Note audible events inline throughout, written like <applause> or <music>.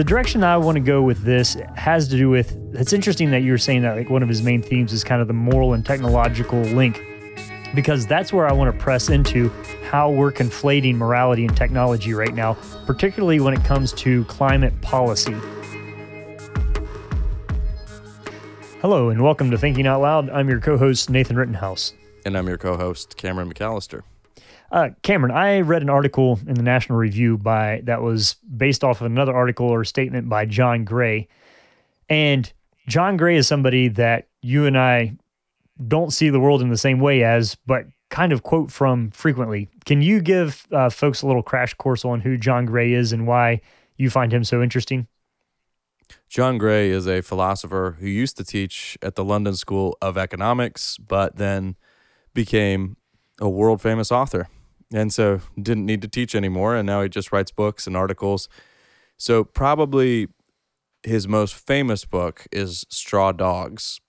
the direction I want to go with this has to do with it's interesting that you were saying that like one of his main themes is kind of the moral and technological link because that's where I want to press into how we're conflating morality and technology right now, particularly when it comes to climate policy. Hello, and welcome to Thinking Out Loud. I'm your co host, Nathan Rittenhouse. And I'm your co host, Cameron McAllister. Uh, Cameron, I read an article in the National Review by that was based off of another article or statement by John Gray. And John Gray is somebody that you and I don't see the world in the same way as, but kind of quote from frequently. Can you give uh, folks a little crash course on who John Gray is and why you find him so interesting? John Gray is a philosopher who used to teach at the London School of Economics, but then became a world famous author and so didn't need to teach anymore and now he just writes books and articles. So probably his most famous book is straw dogs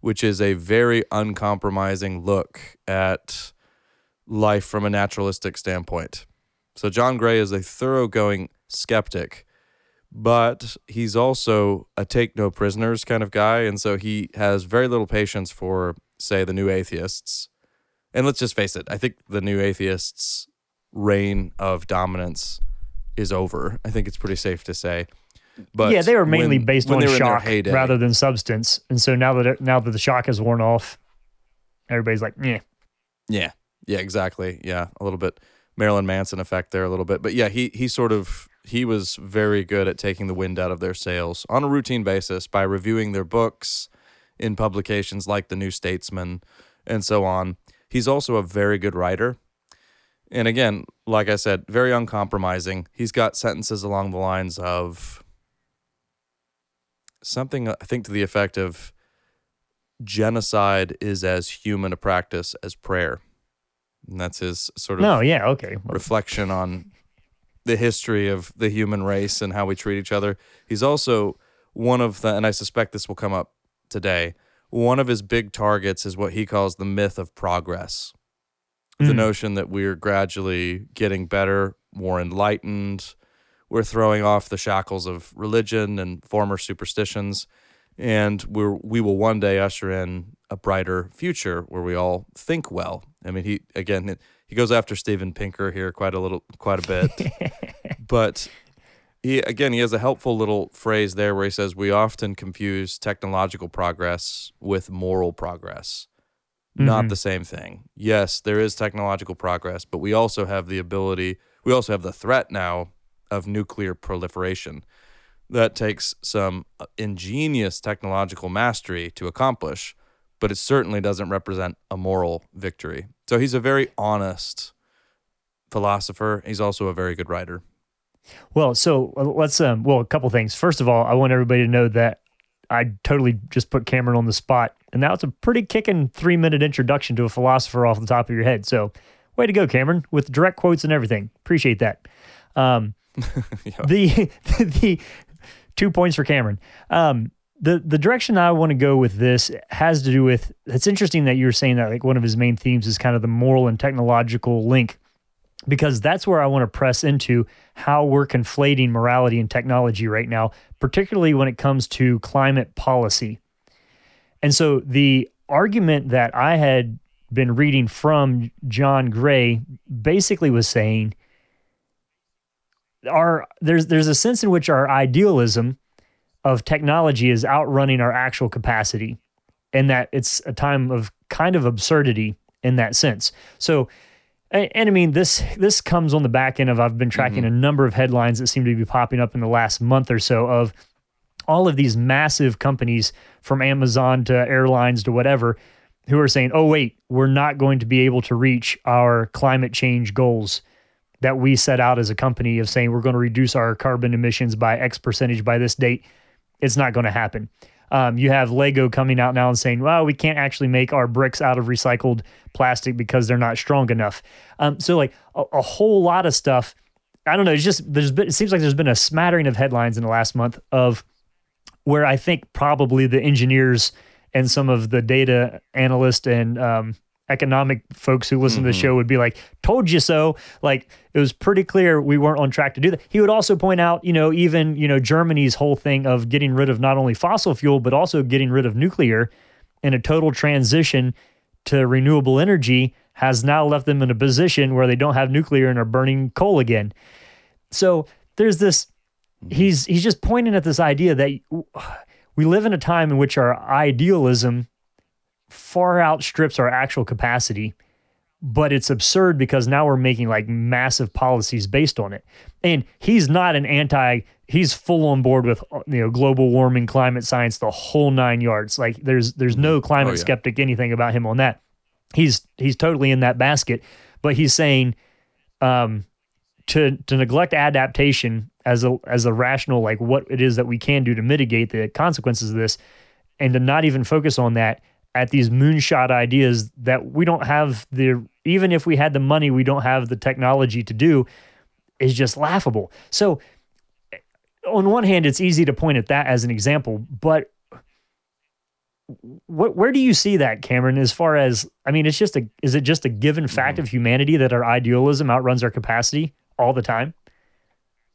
which is a very uncompromising look at life from a naturalistic standpoint. So john gray is a thoroughgoing skeptic but he's also a take no prisoners kind of guy and so he has very little patience for say the new atheists and let's just face it, I think the new atheists' reign of dominance is over. I think it's pretty safe to say. But yeah, they were mainly when, based when on shock rather than substance, and so now that it, now that the shock has worn off, everybody's like, yeah, yeah, yeah, exactly, yeah, a little bit Marilyn Manson effect there, a little bit, but yeah, he he sort of he was very good at taking the wind out of their sails on a routine basis by reviewing their books in publications like the New Statesman and so on. He's also a very good writer. And again, like I said, very uncompromising. He's got sentences along the lines of something, I think, to the effect of genocide is as human a practice as prayer. And that's his sort of no, yeah, okay. reflection on the history of the human race and how we treat each other. He's also one of the, and I suspect this will come up today, one of his big targets is what he calls the myth of progress. Mm. The notion that we're gradually getting better, more enlightened, we're throwing off the shackles of religion and former superstitions, and we're we will one day usher in a brighter future where we all think well. I mean, he again he goes after Steven Pinker here quite a little, quite a bit, <laughs> but he again he has a helpful little phrase there where he says we often confuse technological progress with moral progress. Mm-hmm. not the same thing. Yes there is technological progress but we also have the ability we also have the threat now of nuclear proliferation that takes some uh, ingenious technological mastery to accomplish but it certainly doesn't represent a moral victory. So he's a very honest philosopher. He's also a very good writer well, so uh, let's um well a couple things. First of all, I want everybody to know that I totally just put Cameron on the spot, and that was a pretty kicking three minute introduction to a philosopher off the top of your head. So, way to go, Cameron, with direct quotes and everything. Appreciate that. Um, <laughs> the <laughs> the two points for Cameron. Um, the the direction I want to go with this has to do with. It's interesting that you're saying that like one of his main themes is kind of the moral and technological link because that's where I want to press into how we're conflating morality and technology right now, particularly when it comes to climate policy. And so the argument that I had been reading from John Gray basically was saying our there's there's a sense in which our idealism of technology is outrunning our actual capacity and that it's a time of kind of absurdity in that sense. So and, and, I mean, this this comes on the back end of I've been tracking mm-hmm. a number of headlines that seem to be popping up in the last month or so of all of these massive companies from Amazon to airlines to whatever who are saying, "Oh wait, we're not going to be able to reach our climate change goals that we set out as a company of saying we're going to reduce our carbon emissions by X percentage by this date." It's not going to happen. Um, you have Lego coming out now and saying, well, we can't actually make our bricks out of recycled plastic because they're not strong enough. Um, so, like a, a, whole lot of stuff. I don't know. It's just, there's been, it seems like there's been a smattering of headlines in the last month of where I think probably the engineers and some of the data analysts and um, economic folks who listen to the mm-hmm. show would be like, "Told you so." Like it was pretty clear we weren't on track to do that. He would also point out, you know, even you know Germany's whole thing of getting rid of not only fossil fuel but also getting rid of nuclear, and a total transition to renewable energy has now left them in a position where they don't have nuclear and are burning coal again. So there's this. Mm-hmm. He's he's just pointing at this idea that we live in a time in which our idealism far outstrips our actual capacity but it's absurd because now we're making like massive policies based on it. And he's not an anti he's full on board with you know global warming climate science the whole nine yards. Like there's there's no climate Oh, yeah. skeptic anything about him on that. He's he's totally in that basket but he's saying um to to neglect adaptation as a as a rational like what it is that we can do to mitigate the consequences of this and to not even focus on that at these moonshot ideas that we don't have the even if we had the money we don't have the technology to do is just laughable. So on one hand it's easy to point at that as an example but what, where do you see that cameron as far as i mean it's just a is it just a given mm-hmm. fact of humanity that our idealism outruns our capacity all the time?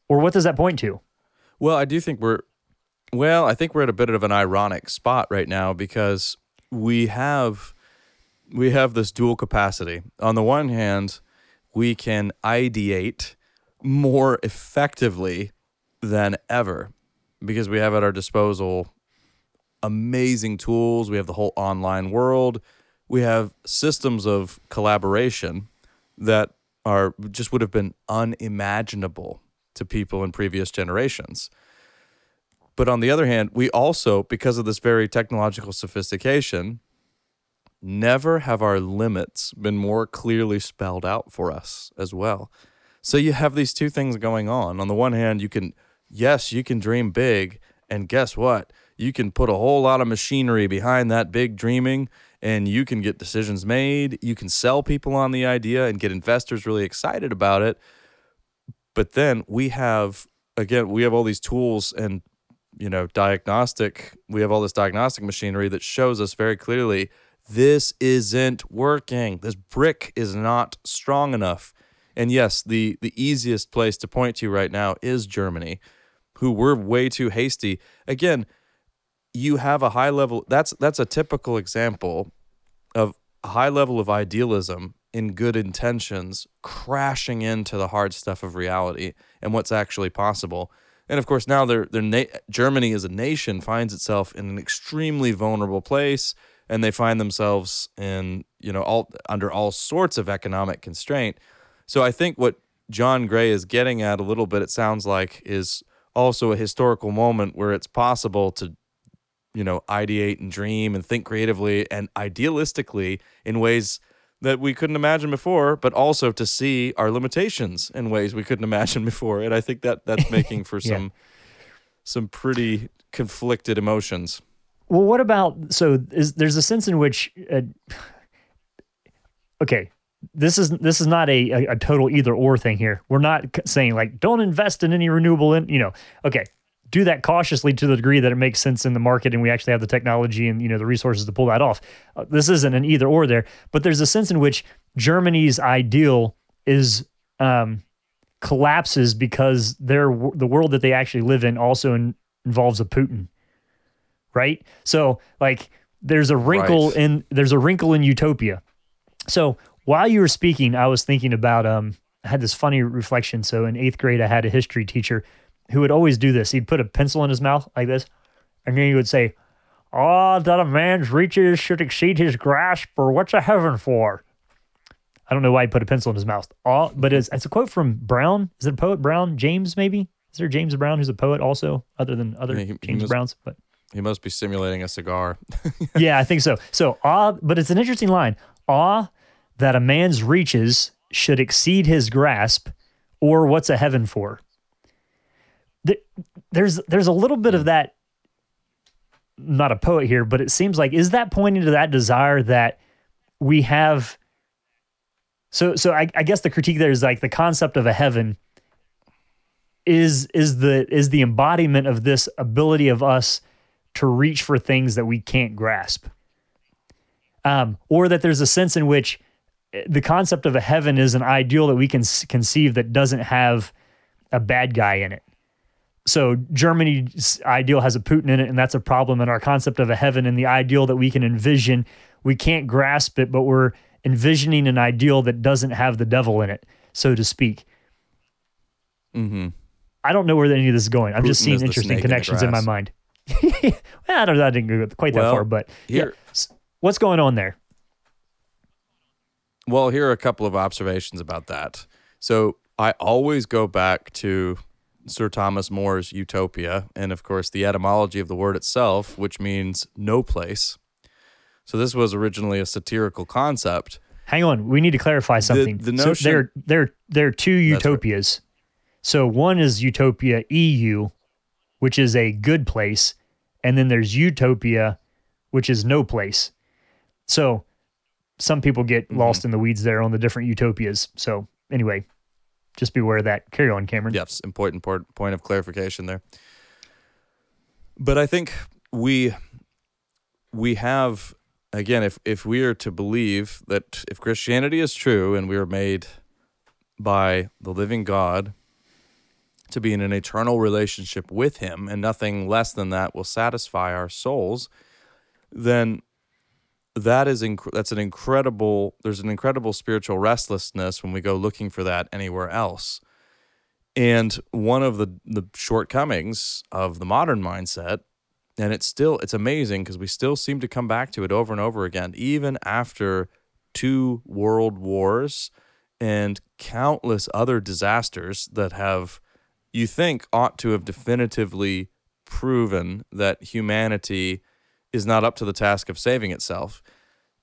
Or what does that point to? Well, I do think we're well, I think we're at a bit of an ironic spot right now because we have we have this dual capacity. On the one hand, we can ideate more effectively than ever because we have at our disposal amazing tools. We have the whole online world. We have systems of collaboration that are just would have been unimaginable to people in previous generations. But on the other hand, we also, because of this very technological sophistication, never have our limits been more clearly spelled out for us as well. So you have these two things going on. On the one hand, you can, yes, you can dream big. And guess what? You can put a whole lot of machinery behind that big dreaming and you can get decisions made. You can sell people on the idea and get investors really excited about it. But then we have, again, we have all these tools and you know, diagnostic, we have all this diagnostic machinery that shows us very clearly this isn't working. This brick is not strong enough. And yes, the the easiest place to point to right now is Germany, who were way too hasty. Again, you have a high level that's that's a typical example of a high level of idealism in good intentions crashing into the hard stuff of reality and what's actually possible. And of course, now they're, they're na- Germany as a nation finds itself in an extremely vulnerable place, and they find themselves in you know all under all sorts of economic constraint. So I think what John Gray is getting at a little bit, it sounds like, is also a historical moment where it's possible to you know ideate and dream and think creatively and idealistically in ways that we couldn't imagine before, but also to see our limitations in ways we couldn't imagine before. And I think that that's <laughs> making for Yeah. some some pretty conflicted emotions. Well, what about so? Is there's a sense in which, uh, okay, this is this is not a, a, a total either or thing here. We're not saying like don't invest in any renewable, in, you know. Okay, do that cautiously to the degree that it makes sense in the market and we actually have the technology and you know the resources to pull that off. Uh, this isn't an either or there, but there's a sense in which Germany's ideal is um, collapses because their the world that they actually live in also in, involves a Putin right? So like there's a wrinkle Right. in there's a wrinkle in utopia. So while you were speaking, I was thinking about um I had this funny reflection. So in eighth grade, I had a history teacher who would always do this. He'd put a pencil in his mouth like this, and then he would say, "Oh, that a man's reaches should exceed his grasp, or what's a heaven for?" I don't know why he put a pencil in his mouth. Oh, but it's, it's a quote from Brown. Is it a poet Brown? James, maybe? Is there James Brown who's a poet also, other than other Yeah, he- he James must- Browns? But He must be simulating a cigar. <laughs> yeah, I think so. So awe, but it's an interesting line. Awe that a man's reaches should exceed his grasp, or what's a heaven for? Th- There's there's a little bit of that. Not a poet here, but it seems like is that pointing to that desire that we have. So so I, I guess the critique there is like the concept of a heaven is is the is the embodiment of this ability of us to reach for things that we can't grasp. um, or that there's a sense in which eh, the concept of a heaven is an ideal that we can s- conceive that doesn't have a bad guy in it. So Germany's ideal has a Putin in it, and that's a problem. And our concept of a heaven and the ideal that we can envision, we can't grasp it, but we're envisioning an ideal that doesn't have the devil in it, so to speak. Mm-hmm. I don't know where any of this is going. I'm just seeing interesting snake in connections in, my mind. <laughs> well, I don't know. I didn't go quite that Well, far, but here- yeah. What's going on there? Well, here are a couple of observations about that. So I always go back to Sir Thomas More's Utopia, and of course, the etymology of the word itself, which means no place. So this was originally a satirical concept. Hang on, we need to clarify something. the so notion- there, there, there are two That's right. utopias. So one is Utopia EU, which is a good place, and then there's Utopia, which is no place. So some people get Mm-hmm. lost in the weeds there on the different utopias. So anyway, just be aware of that. Carry on, Cameron. Yes, important point, point of clarification there. But I think we we have again if if we are to believe that if Christianity is true and we are made by the living God to be in an eternal relationship with him and nothing less than that will satisfy our souls then that is inc- that's an incredible there's an incredible spiritual restlessness when we go looking for that anywhere else. And one of the the shortcomings of the modern mindset and it's still it's amazing because we still seem to come back to it over and over again even after two world wars and countless other disasters that have you think ought to have definitively proven that humanity is not up to the task of saving itself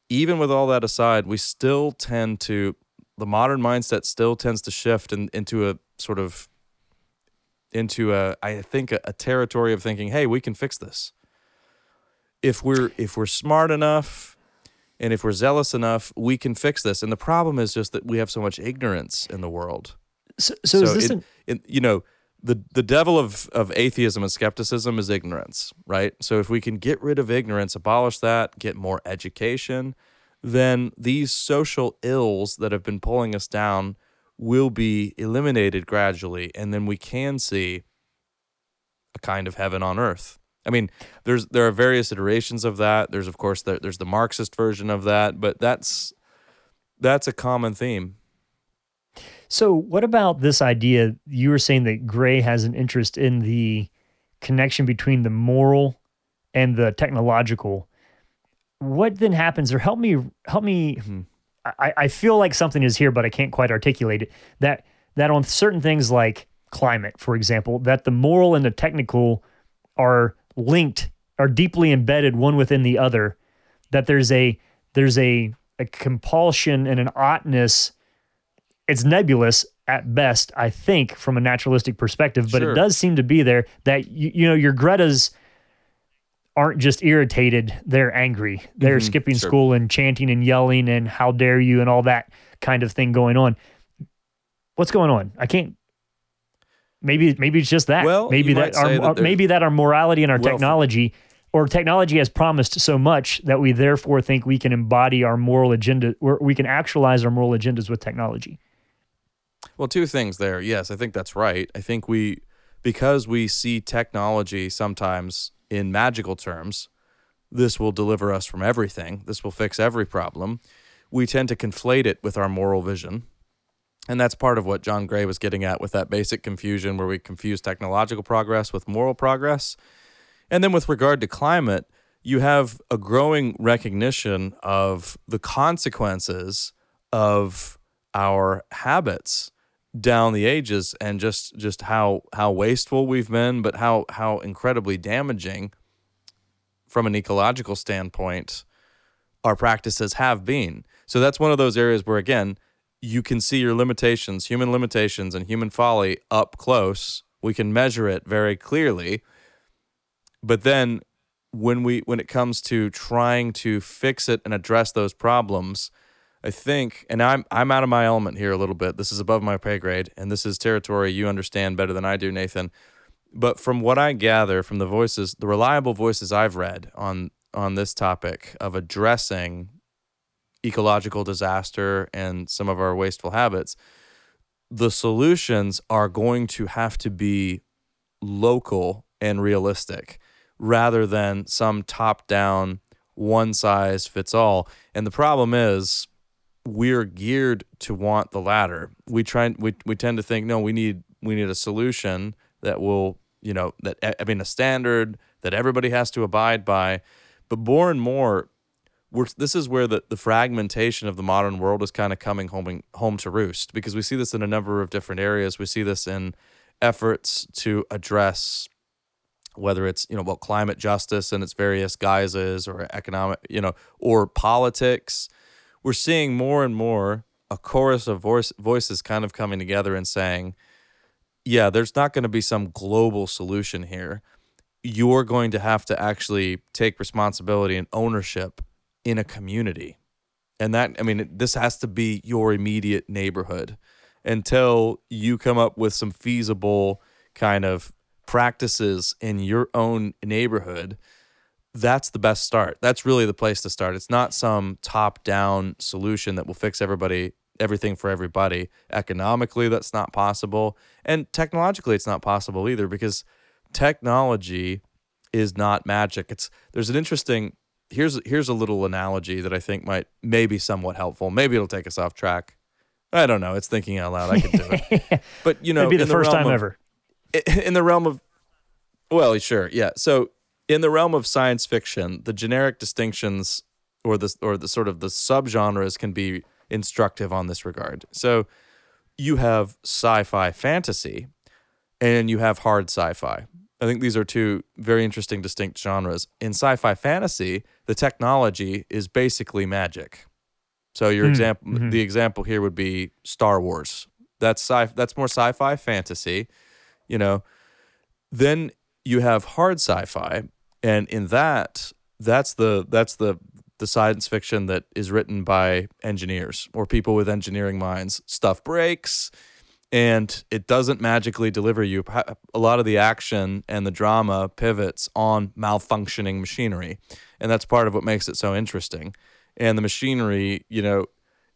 even with all that aside we still tend to the modern mindset still tends to shift in, into a sort of into a I think a, a territory of thinking, hey, we can fix this. If we're if we're smart enough and if we're zealous enough, we can fix this. And the problem is just that we have so much ignorance in the world. So, so, is this it- an, it- you know the the devil of of atheism and skepticism is ignorance, right? So if we can get rid of ignorance, abolish that, get more education, then these social ills that have been pulling us down will be eliminated gradually, and then we can see a kind of heaven on earth. I mean, there's there are various iterations of that. There's of course the, there's the Marxist version of that, but that's that's a common theme. So, what about this idea? You were saying that Gray has an interest in the connection between the moral and the technological. What then happens, or help me, help me. Mm-hmm. I, I feel like something is here, but I can't quite articulate it. That that on certain things like climate, for example, that the moral and the technical are linked, are deeply embedded one within the other. That there's a there's a a compulsion and an oughtness it's nebulous at best, I think, from a naturalistic perspective, but Sure. it does seem to be there that you, you know your Greta's aren't just irritated; they're angry. They're skipping sure. school and chanting and yelling and "How dare you!" and all that kind of thing going on. What's going on? I can't. Maybe maybe it's just that. Well, maybe that our, that maybe that our morality and our Well, technology. Or technology has promised so much that we therefore think we can embody our moral agenda, or we can actualize our moral agendas with technology. Well, two things there. Yes, I think that's right. I think we, because we see technology sometimes in magical terms, this will deliver us from everything, this will fix every problem. We tend to conflate it with our moral vision. And that's part of what John Gray was getting at with that basic confusion where we confuse technological progress with moral progress. And then with regard to climate, you have a growing recognition of the consequences of our habits down the ages and just just how how wasteful we've been but how how incredibly damaging from an ecological standpoint our practices have been. So that's one of those areas where again you can see your limitations human limitations and human folly up close. We can measure it very clearly. But then when we when it comes to trying to fix it and address those problems I think, and I'm I'm out of my element here a little bit. This is above my pay grade, and this is territory you understand better than I do, Nathan. But from what I gather from the voices, the reliable voices I've read on on this topic of addressing ecological disaster and some of our wasteful habits, the solutions are going to have to be local and realistic rather than some top down one size fits all. And the problem is we're geared to want the latter. We try we we tend to think no, we need we need a solution that will, you know, that I mean a standard that everybody has to abide by. But more and more we're, this is where the, the fragmentation of the modern world is kind of coming home home to roost because we see this in a number of different areas. We see this in efforts to address whether it's you know about climate justice and its various guises or economic you know or politics we're seeing more and more a chorus of voice, voices kind of coming together and saying yeah there's not going to be some global solution here. You're going to have to actually take responsibility and ownership in a community. And that i mean this has to be your immediate neighborhood until you come up with some feasible kind of practices in your own neighborhood, that's the best start. That's really the place to start. It's not some top down solution that will fix everybody everything for everybody. Economically that's not possible, and technologically it's not possible either because technology is not magic. It's there's an interesting here's here's a little analogy that I think might maybe somewhat helpful. Maybe it'll take us off track. I don't know. It's thinking out loud. I can do it. <laughs> But you know, It'd be the first time of, ever. In the realm of, well, sure, yeah. So in the realm of science fiction, the generic distinctions or the or the sort of the subgenres can be instructive on this regard. So you have sci-fi fantasy, and you have hard sci-fi. I think these are two very interesting, distinct genres. In sci-fi fantasy, the technology is basically magic. So your mm, example, mm-hmm. the example here would be Star Wars. That's sci. That's more sci-fi fantasy, you know. Then you have hard sci-fi, and in that, that's the that's the the science fiction that is written by engineers or people with engineering minds. Stuff breaks, and it doesn't magically deliver you. A lot of the action and the drama pivots on malfunctioning machinery, and that's part of what makes it so interesting and the machinery, you know,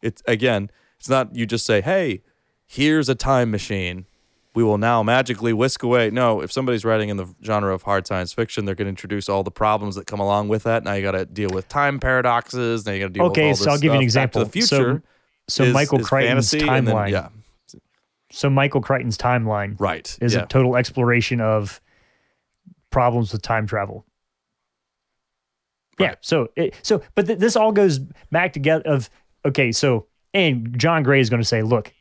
it's again, it's not you just say, "Hey, here's a time machine. We will now magically whisk away." No, if somebody's writing in the genre of hard science fiction, they're going to introduce all the problems that come along with that. Now you got to deal with time paradoxes. Now you got to deal okay, with so I'll give you an example. the future. So, so is, Michael is Crichton's timeline. Then, yeah. So Michael Crichton's timeline, right, is yeah. a total exploration of problems with time travel. Yeah. So it, so but th- this all goes back together of okay, so and John Gray is going to say, look,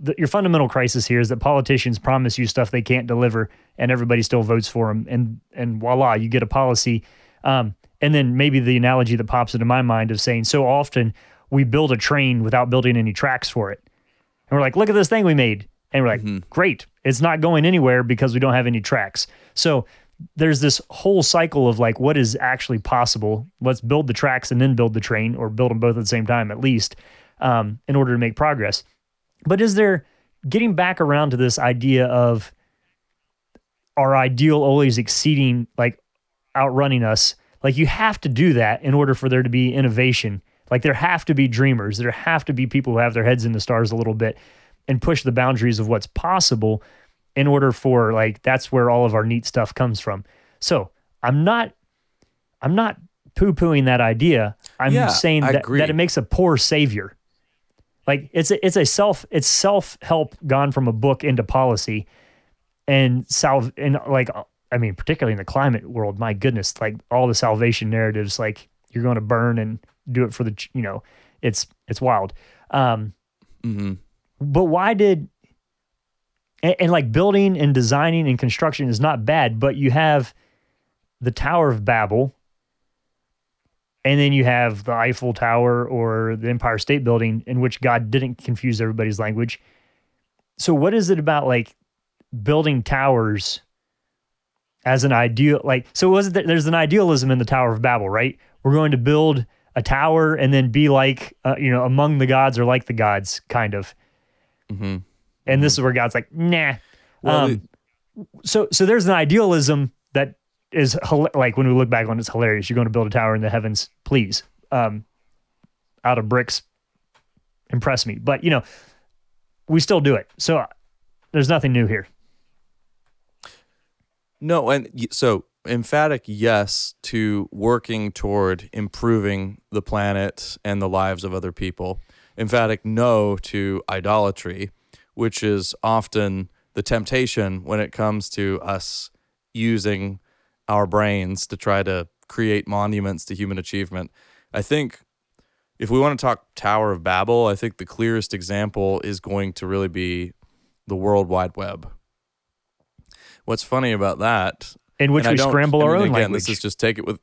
the, your fundamental crisis here is that politicians promise you stuff they can't deliver, and everybody still votes for them, and and voila, you get a policy. Um, and then maybe the analogy that pops into my mind of saying so often we build a train without building any tracks for it, and we're like, look at this thing we made, and we're like, mm-hmm. great, it's not going anywhere because we don't have any tracks. So there's this whole cycle of like what is actually possible. Let's build the tracks and then build the train, or build them both at the same time at least, um, in order to make progress. But is there getting back around to this idea of our ideal always exceeding, like outrunning us? Like you have to do that in order for there to be innovation. Like there have to be dreamers. There have to be people who have their heads in the stars a little bit and push the boundaries of what's possible in order for like that's where all of our neat stuff comes from. So I'm not I'm not poo-pooing that idea. I'm yeah, saying that, that it makes a poor savior. Like it's a, it's a self it's self-help gone from a book into policy and salve and like I mean particularly in the climate world, my goodness, like all the salvation narratives like you're going to burn and do it for the you know, it's it's wild. Um mm-hmm. but why did and, and like building and designing and construction is not bad, but you have the Tower of Babel, and then you have the Eiffel Tower or the Empire State Building, in which God didn't confuse everybody's language. So, what is it about like building towers as an ideal? Like, so was it there's an idealism in the Tower of Babel, right? We're going to build a tower and then be like, uh, you know, among the gods or like the gods, kind of. Mm-hmm. And this is where God's like, nah. Well, um, so so there's an idealism that is like when we look back on it, it's hilarious. You're going to build a tower in the heavens, please. Um, out of bricks impress me. But you know, we still do it. So there's nothing new here. No, and so emphatic yes to working toward improving the planet and the lives of other people. Emphatic no to idolatry, which is often the temptation when it comes to us using our brains to try to create monuments to human achievement. I think if we want to talk Tower of Babel, I think the clearest example is going to really be the World Wide Web. What's funny about that In which we scramble I our mean, own again, language. This is just take it with.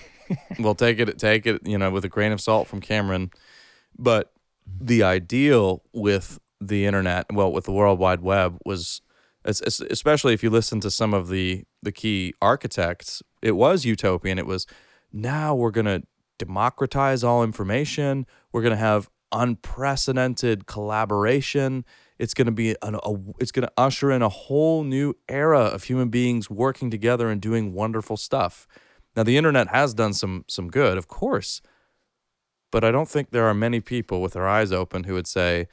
<laughs> well, take it, take it, you know, with a grain of salt from Cameron. But the ideal with the internet, well, with the World Wide Web, was, especially if you listen to some of the the key architects, it was utopian. It was now we're gonna democratize all information. We're gonna have unprecedented collaboration. It's going to be an, a it's going to usher in a whole new era of human beings working together and doing wonderful stuff. Now the internet has done some some good, of course. But I don't think there are many people with their eyes open who would say,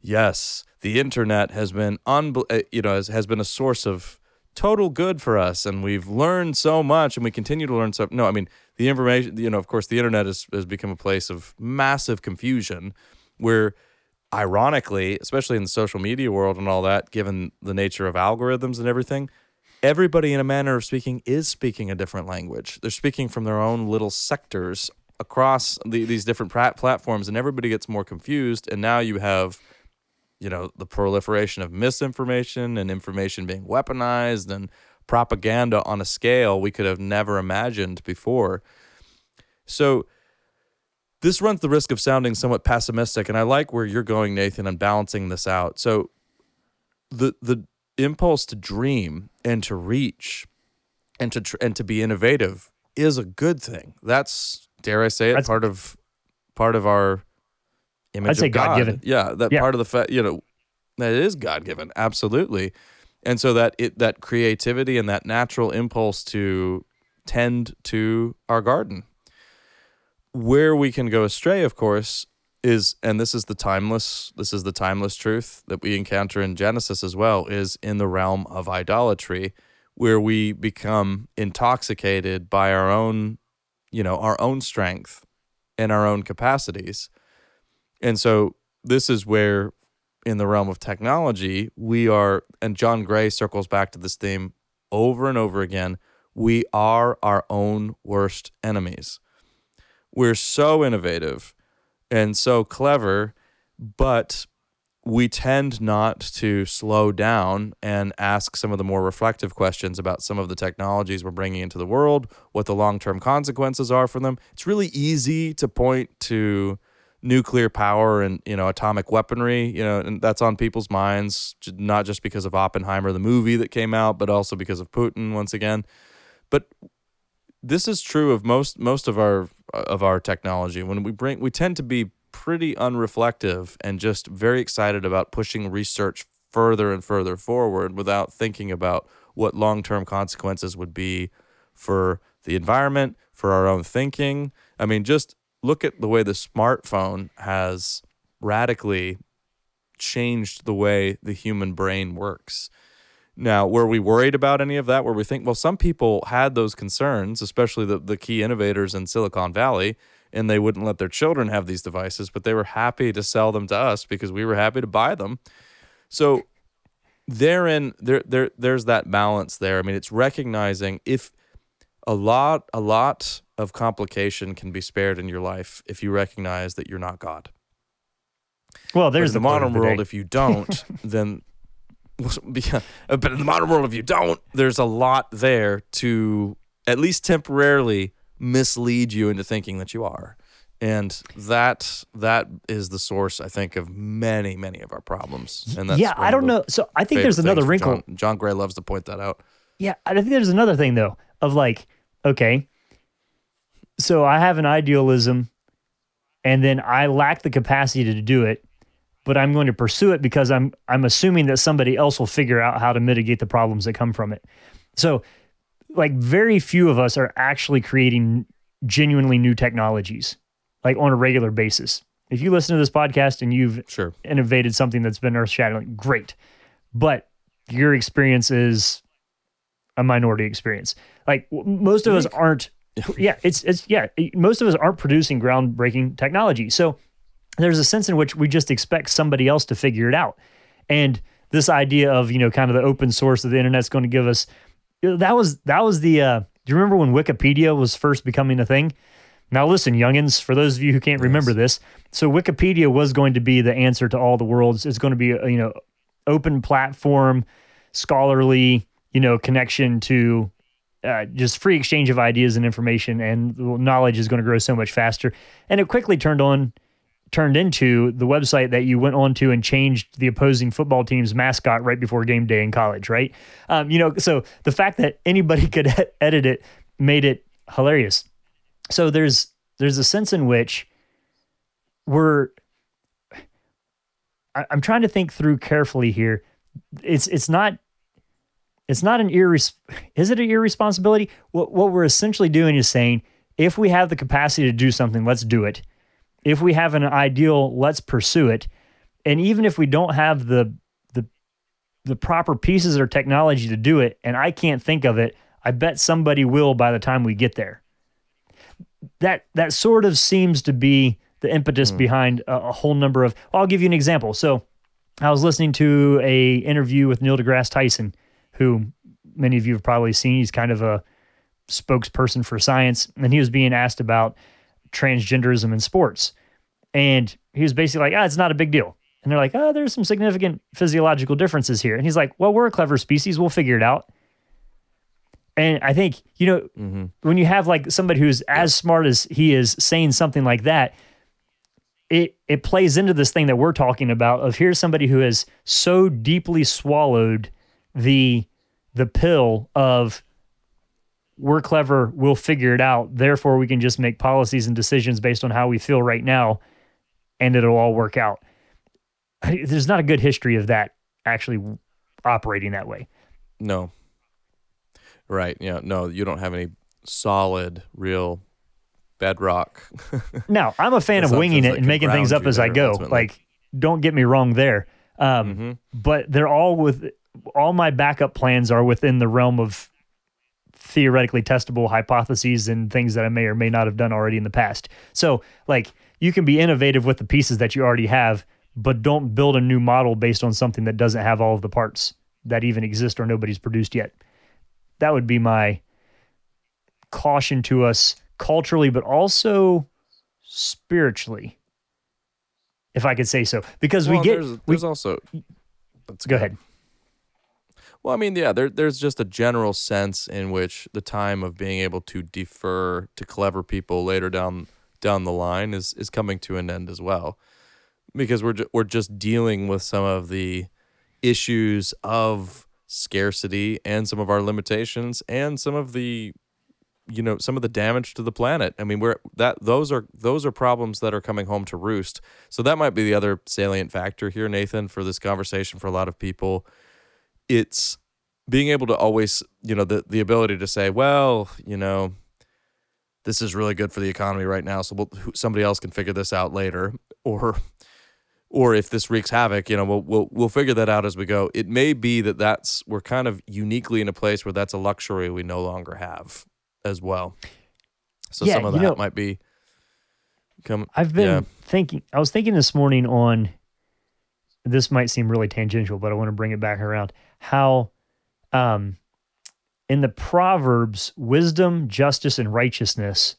"Yes, the internet has been unbel- uh, you know has, has been a source of total good for us and we've learned so much and we continue to learn so no i mean the information you know of course the internet has, has become a place of massive confusion where ironically especially in the social media world and all that given the nature of algorithms and everything everybody in a manner of speaking is speaking a different language. They're speaking from their own little sectors across the, these different plat- platforms and everybody gets more confused and now you have you know the proliferation of misinformation and information being weaponized and propaganda on a scale we could have never imagined before. So this runs the risk of sounding somewhat pessimistic and i like where you're going nathan on balancing this out. So the the impulse to dream and to reach and to tr- and to be innovative is a good thing. That's dare i say it That's- part of part of our image I'd say God. God-given. Yeah, that Yeah. part of the fact, you know, that is God given, absolutely. And so that it that creativity and that natural impulse to tend to our garden. Where we can go astray, of course, is and this is the timeless this is the timeless truth that we encounter in Genesis as well, is in the realm of idolatry, where we become intoxicated by our own, you know, our own strength and our own capacities. And so this is where, in the realm of technology, we are, and John Gray circles back to this theme over and over again. We are our own worst enemies. We're so innovative and so clever, but we tend not to slow down and ask some of the more reflective questions about some of the technologies we're bringing into the world, what the long term consequences are for them. It's really easy to point to nuclear power and you know atomic weaponry you know and that's on people's minds not just because of Oppenheimer the movie that came out but also because of Putin once again. But this is true of most most of our of our technology. When we bring we tend to be pretty unreflective and just very excited about pushing research further and further forward without thinking about what long-term consequences would be for the environment for our own thinking. I mean just look at the way the smartphone has radically changed the way the human brain works. Now, were we worried about any of that? Where we think, well, some people had those concerns, especially the, the key innovators in Silicon Valley, and they wouldn't let their children have these devices, but they were happy to sell them to us because we were happy to buy them. So therein there there there's that balance there. I mean, it's recognizing if a lot a lot of complication can be spared in your life if you recognize that you're not God. well, there's the quote modern the world, day. if you don't, <laughs> then <laughs> but in the modern world, if you don't, there's a lot there to at least temporarily mislead you into thinking that you are. And that that is the source, I think, of many, many of our problems. And that's yeah, I don't know. So I think there's another wrinkle. John, John Gray loves to point that out. Yeah, I think there's another thing though of like, okay, so I have an idealism, and then I lack the capacity to do it, but I'm going to pursue it because I'm I'm assuming that somebody else will figure out how to mitigate the problems that come from it. So, like, very few of us are actually creating genuinely new technologies. like on a regular basis. If you listen to this podcast and you've Sure. innovated something that's been earth shattering, great. But your experience is a minority experience. Like most of us aren't. <laughs> Yeah, it's it's yeah. Most of us aren't producing groundbreaking technology. So there's a sense in which we just expect somebody else to figure it out. And this idea of you know kind of the open source of the internet's going to give us that was that was the. Uh, do you remember when Wikipedia was first becoming a thing? Now listen, youngins, for those of you who can't remember this, so Wikipedia was going to be the answer to all the worlds. It's going to be a, you know open platform, scholarly you know connection to uh, just free exchange of ideas and information, and knowledge is going to grow so much faster. And it quickly turned on turned into the website that you went on to and changed the opposing football team's mascot right before game day in college, right? Um, you know, so the fact that anybody <laughs> could edit it made it hilarious. So there's there's a sense in which we're I, I'm trying to think through carefully here. It's it's not it's not an irres is it an irresponsibility? What what we're essentially doing is saying if we have the capacity to do something, let's do it. If we have an ideal, let's pursue it. And even if we don't have the the the proper pieces or technology to do it, and I can't think of it, I bet somebody will by the time we get there. That that sort of seems to be the impetus hmm. behind a, a whole number of. I'll give you an example. So, I was listening to a interview with Neil deGrasse Tyson, who many of you have probably seen. He's kind of a spokesperson for science, and he was being asked about transgenderism in sports, and he was basically like, "Ah, it's not a big deal." And they're like, "Oh, there's some significant physiological differences here," and he's like, "Well, we're a clever species. We'll figure it out." And I think, you know, when you have like somebody who's as smart as he is saying something like that, it it plays into this thing that we're talking about of here's somebody who has so deeply swallowed the the pill of we're clever, we'll figure it out. Therefore, we can just make policies and decisions based on how we feel right now, and it'll all work out. There's not a good history of that actually operating that way. No. Right. Yeah. No, you don't have any solid, real bedrock. <laughs> Now, I'm a fan of winging it and making things up as I go. ultimately. Like, don't get me wrong there. Um, Mhm. But they're all with all my backup plans are within the realm of theoretically testable hypotheses and things that I may or may not have done already in the past. So, like, you can be innovative with the pieces that you already have, but don't build a new model based on something that doesn't have all of the parts that even exist or nobody's produced yet. That would be my caution to us culturally, but also spiritually, if I could say so. Because Well, we get, There's, we, there's also. Let's go ahead. Well, I mean, yeah, there, there's just a general sense in which the time of being able to defer to clever people later down down the line is is coming to an end as well, because we're ju- we're just dealing with some of the issues of scarcity and some of our limitations and some of the you know some of the damage to the planet. I mean, we're that those are those are problems that are coming home to roost. So that might be the other salient factor here, Nathan, for this conversation for a lot of people it's being able to always, you know, the the ability to say, well, you know, this is really good for the economy right now, so we'll, somebody else can figure this out later, or or if this wreaks havoc, you know, we'll we'll we'll figure that out as we go. It may be that that's we're kind of uniquely in a place where that's a luxury we no longer have as well. So Yeah, some of that know, might be come. I've been yeah. thinking, I was thinking this morning on this might seem really tangential, but I want to bring it back around how um, in the Proverbs, wisdom, justice, and righteousness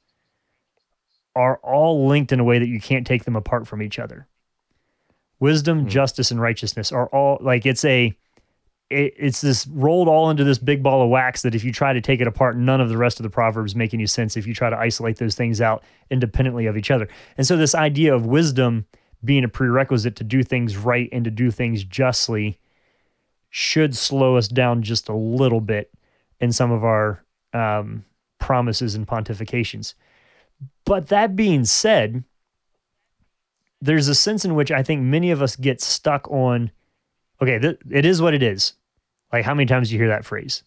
are all linked in a way that you can't take them apart from each other. Wisdom, justice, and righteousness are all like it's a it, it's this rolled all into this big ball of wax that if you try to take it apart, none of the rest of the proverbs make any sense if you try to isolate those things out independently of each other. And so this idea of wisdom being a prerequisite to do things right and to do things justly should slow us down just a little bit in some of our um, promises and pontifications. But that being said, there's a sense in which I think many of us get stuck on okay, th- it is what it is. Like, how many times do you hear that phrase?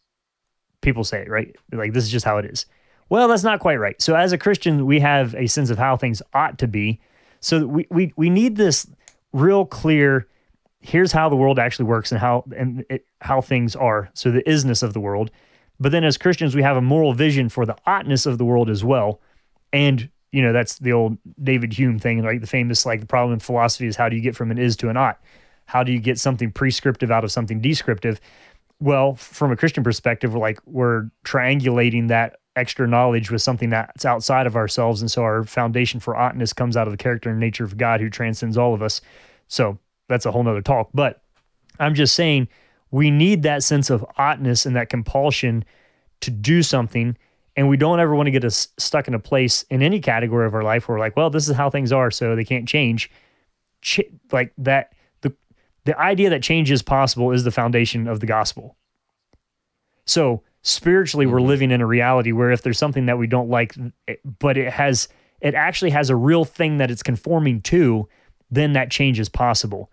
People say it, right? Like, this is just how it is. Well, that's not quite right. So as a Christian, we have a sense of how things ought to be. So we we we need this real clear here's how the world actually works and how and it, how things are. So the isness of the world. But then as Christians, we have a moral vision for the oughtness of the world as well. And you know, that's the old David Hume thing, right? The famous like the problem in philosophy is how do you get from an is to an ought? How do you get something prescriptive out of something descriptive? Well, from a Christian perspective, we're like we're triangulating that extra knowledge with something that's outside of ourselves. And so our foundation for oughtness comes out of the character and nature of God who transcends all of us. So that's a whole nother talk. But I'm just saying we need that sense of oughtness and that compulsion to do something. And we don't ever want to get us stuck in a place in any category of our life where we're like, well, this is how things are, so they can't change. Ch- like that, the the idea that change is possible is the foundation of the gospel. So spiritually, we're mm-hmm. living in a reality where if there's something that we don't like, but it has it actually has a real thing that it's conforming to, then that change is possible.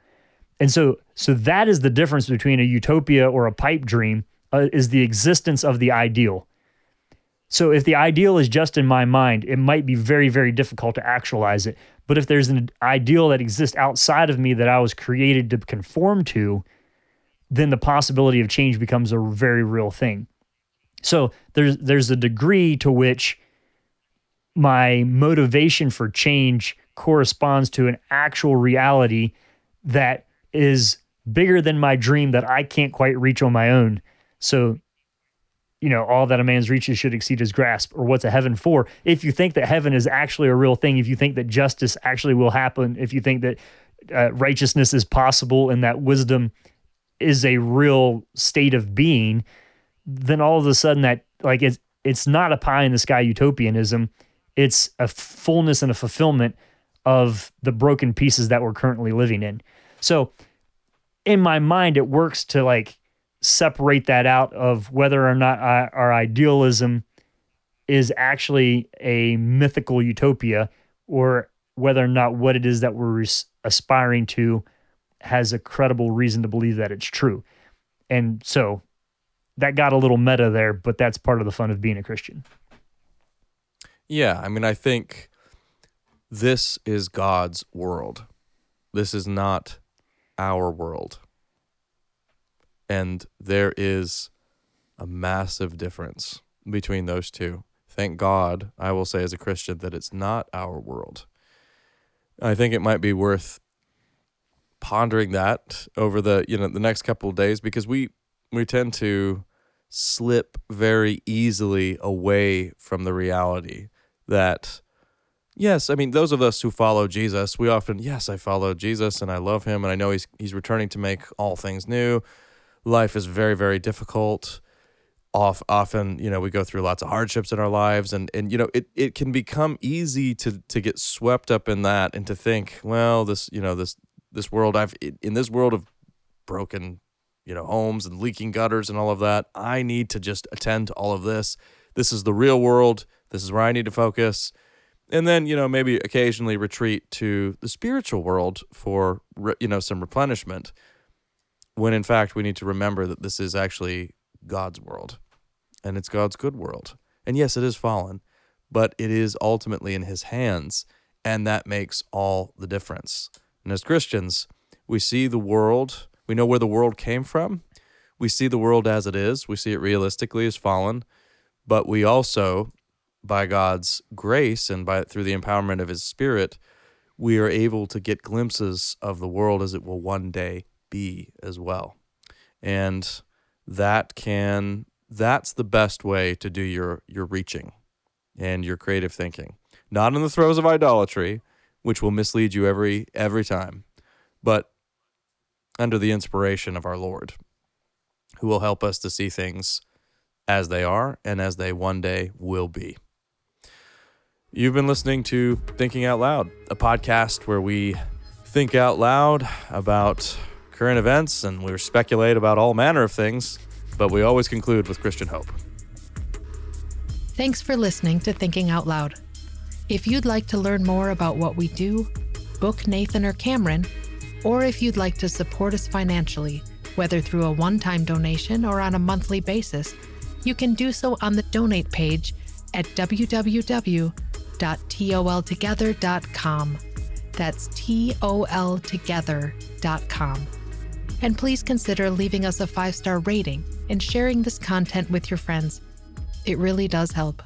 And so so that is the difference between a utopia or a pipe dream uh, is the existence of the ideal. So if the ideal is just in my mind, it might be very very difficult to actualize it. But if there's an ideal that exists outside of me that I was created to conform to, then the possibility of change becomes a very real thing. So there's there's a degree to which my motivation for change corresponds to an actual reality that is bigger than my dream that I can't quite reach on my own. So, you know, all that a man's reaches should exceed his grasp, or what's a heaven for? If you think that heaven is actually a real thing, if you think that justice actually will happen, if you think that uh, righteousness is possible and that wisdom is a real state of being, then all of a sudden that like it's it's not a pie in the sky utopianism. It's a fullness and a fulfillment of the broken pieces that we're currently living in. So in my mind, it works to like separate that out of whether or not I, our idealism is actually a mythical utopia or whether or not what it is that we're aspiring to has a credible reason to believe that it's true. And so that got a little meta there, but that's part of the fun of being a Christian. Yeah, I mean, I think this is God's world. This is not our world. And there is a massive difference between those two. Thank God, I will say as a Christian, that it's not our world. I think it might be worth pondering that over the you know the next couple of days because we we tend to slip very easily away from the reality that Yes, I mean those of us who follow Jesus, we often yes, I follow Jesus and I love him and I know he's he's returning to make all things new. Life is very very difficult. Off often, you know, we go through lots of hardships in our lives and and you know, it it can become easy to to get swept up in that and to think, well, this, you know, this this world I've in this world of broken, you know, homes and leaking gutters and all of that, I need to just attend to all of this. This is the real world. This is where I need to focus and then you know maybe occasionally retreat to the spiritual world for you know some replenishment when in fact we need to remember that this is actually God's world and it's God's good world. And yes it is fallen but it is ultimately in his hands and that makes all the difference. And as Christians we see the world we know where the world came from. We see the world as it is. We see it realistically as fallen but we also by God's grace and by through the empowerment of his spirit, we are able to get glimpses of the world as it will one day be as well. And that can that's the best way to do your your reaching and your creative thinking. Not in the throes of idolatry, which will mislead you every every time, but under the inspiration of our Lord, who will help us to see things as they are and as they one day will be. You've been listening to Thinking Out Loud, a podcast where we think out loud about current events and we speculate about all manner of things, but we always conclude with Christian hope. Thanks for listening to Thinking Out Loud. If you'd like to learn more about what we do, book Nathan or Cameron, or if you'd like to support us financially, whether through a one time donation or on a monthly basis, you can do so on the donate page at www.toltogether.com. That's toltogether.com. And please consider leaving us a five star rating and sharing this content with your friends. It really does help.